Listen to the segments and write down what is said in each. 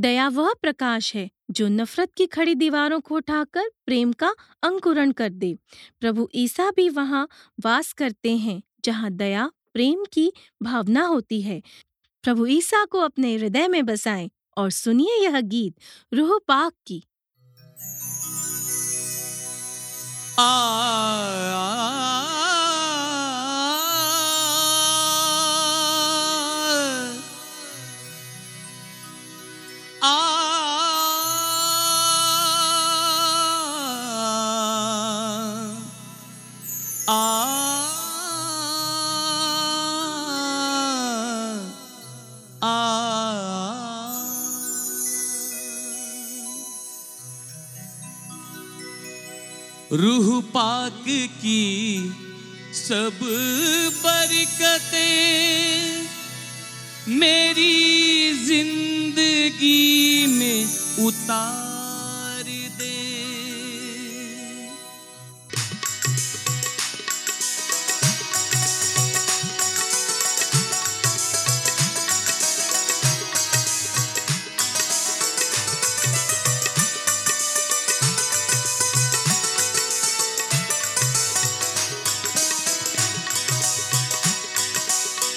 दया वह प्रकाश है जो नफरत की खड़ी दीवारों को उठाकर प्रेम का अंकुरण कर दे। प्रभु ईसा भी वहाँ वास करते हैं जहाँ दया प्रेम की भावना होती है। प्रभु ईसा को अपने हृदय में बसाएँ और सुनिए यह गीत रूह पाक की। आ, आ, रूह पाक की सब बरकतें मेरी ज़िंदगी में उतार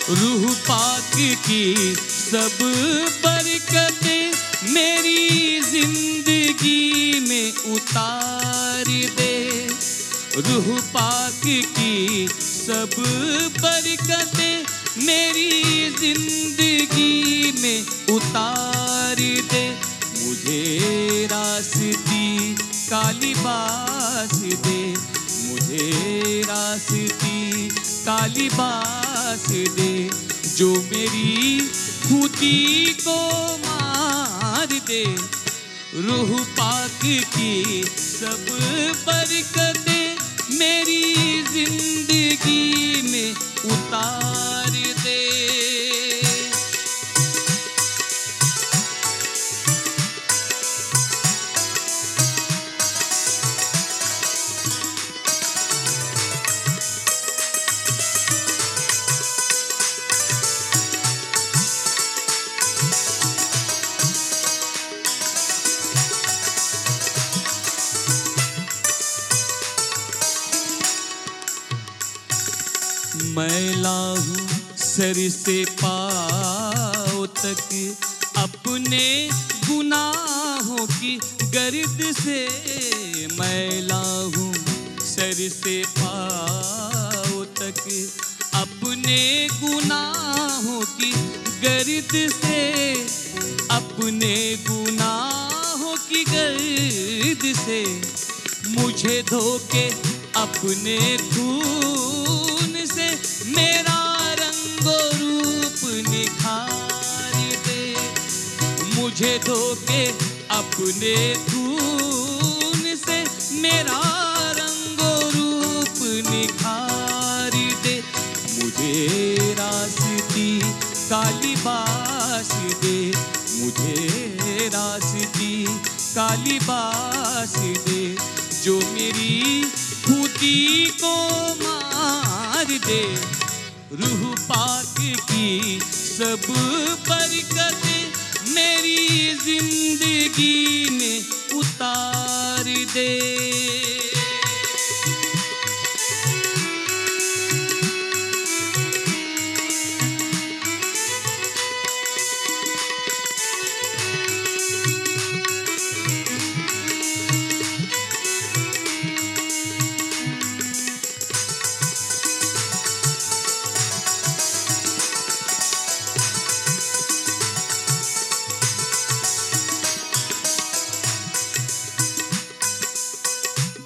रूह पाक की सब बरकतें मेरी ज़िंदगी में उतार दे। रूह पाक की सब बरकतें मेरी ज़िंदगी में उतार दे। मुझे रास्ती काली बास दे। मुझे रास्ती काली बास दे। जो मेरी खुदी को मार दे। रूह पाक की सब बरकतें मेरी ज़िंदगी में उतार दे मैला हूँ सर से पाँव तक अपने गुनाहों की गर्द से मैला हूँ सर से पाओ तक अपने गुनाहों की गर्द से अपने गुनाहों की गर्द से मुझे धोके अपने खून मेरा रंगो रूप निखार दे। मुझे धोके अपने खून से। मेरा रंगो रूप निखार दे। मुझे रास्ती काली बास दे। मुझे रास्ती काली बास दे। जो मेरी खुदी को मार दे। रूह पाक की सब बरकतें मेरी ज़िंदगी में उतार दे।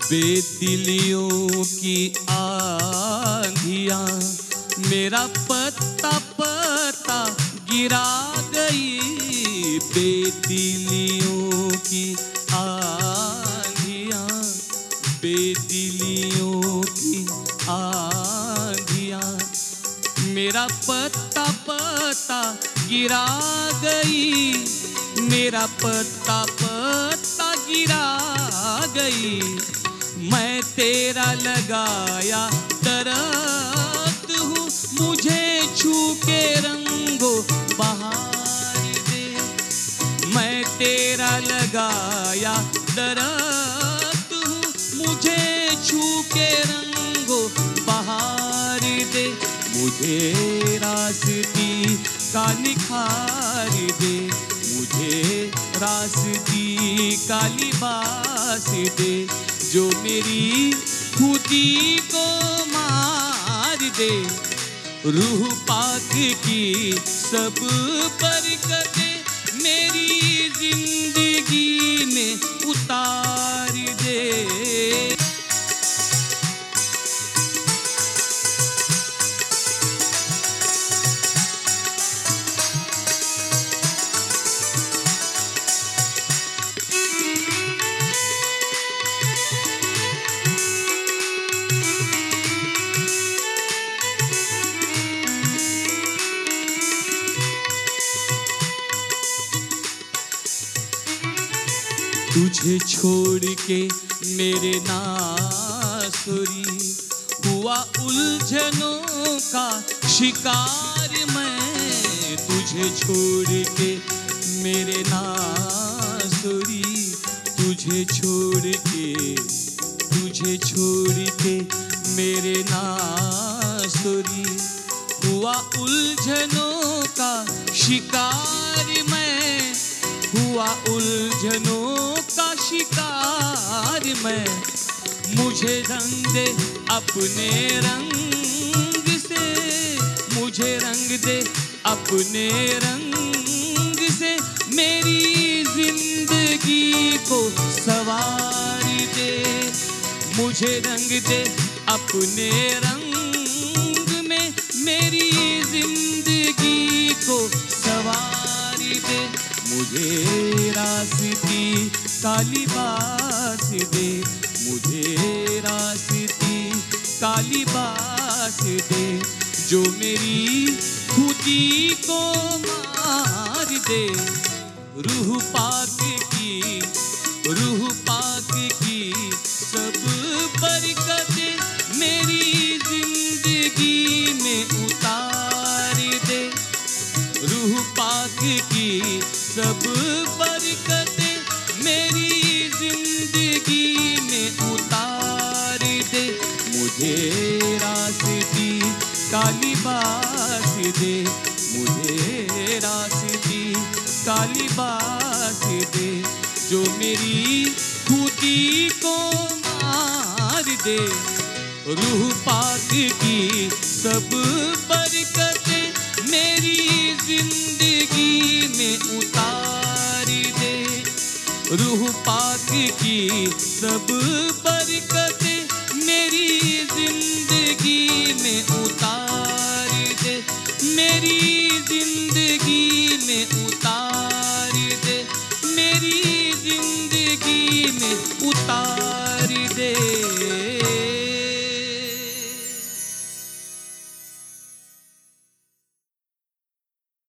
बेदिलियों की आंधिया, मेरा पत्ता पत्ता गिरा गई बेदिलियों की आंधिया, बेदिलियों की आंधिया, मेरा पत्ता पत्ता गिरा गई, मेरा पत्ता पत्ता गिरा गई। मैं तेरा लगाया दरख्त हूँ, मुझे छू के रंगो बहार दे। मैं तेरा लगाया दरख्त हूँ, मुझे छू के रंगो बहार दे। मुझे रास्ती का निखार दे, मुझे रास्ती का लिबास दे। जो मेरी खुदी को मार दे। रूह पाक की सब बरकतें मेरी ज़िंदगी में उतार तुझे छोड़ के मेरे नासुरी हुआ उलझनों का शिकार मैं तुझे छोड़ के मेरे नासुरी तुझे छोड़ के, तुझे छोड़ के मेरे नासुरी हुआ उलझनों का शिकार मैं, हुआ उलझनों शिकार मैं मुझे रंग दे अपने रंग से, मुझे रंग दे अपने रंग से, मेरी ज़िंदगी को सवार दे, मुझे रंग दे अपने रंग में, मेरी ज़िंदगी को सवार दे, मुझे रास्ती लिबास दे, मुझे रास्ती का लिबास दे, जो मेरी खुदी को मार दे। रूह पाक की, रूह पाक की, सब बरकतें मेरी ज़िंदगी में उतार दे। रूह पाक की, सब लिबास दे, मुझे रास्ती का लिबास दे, जो मेरी खुदी को मार दे। रूह पाक की सब बरकतें मेरी ज़िंदगी में उतार दे। रूह पाक की सब बरकतें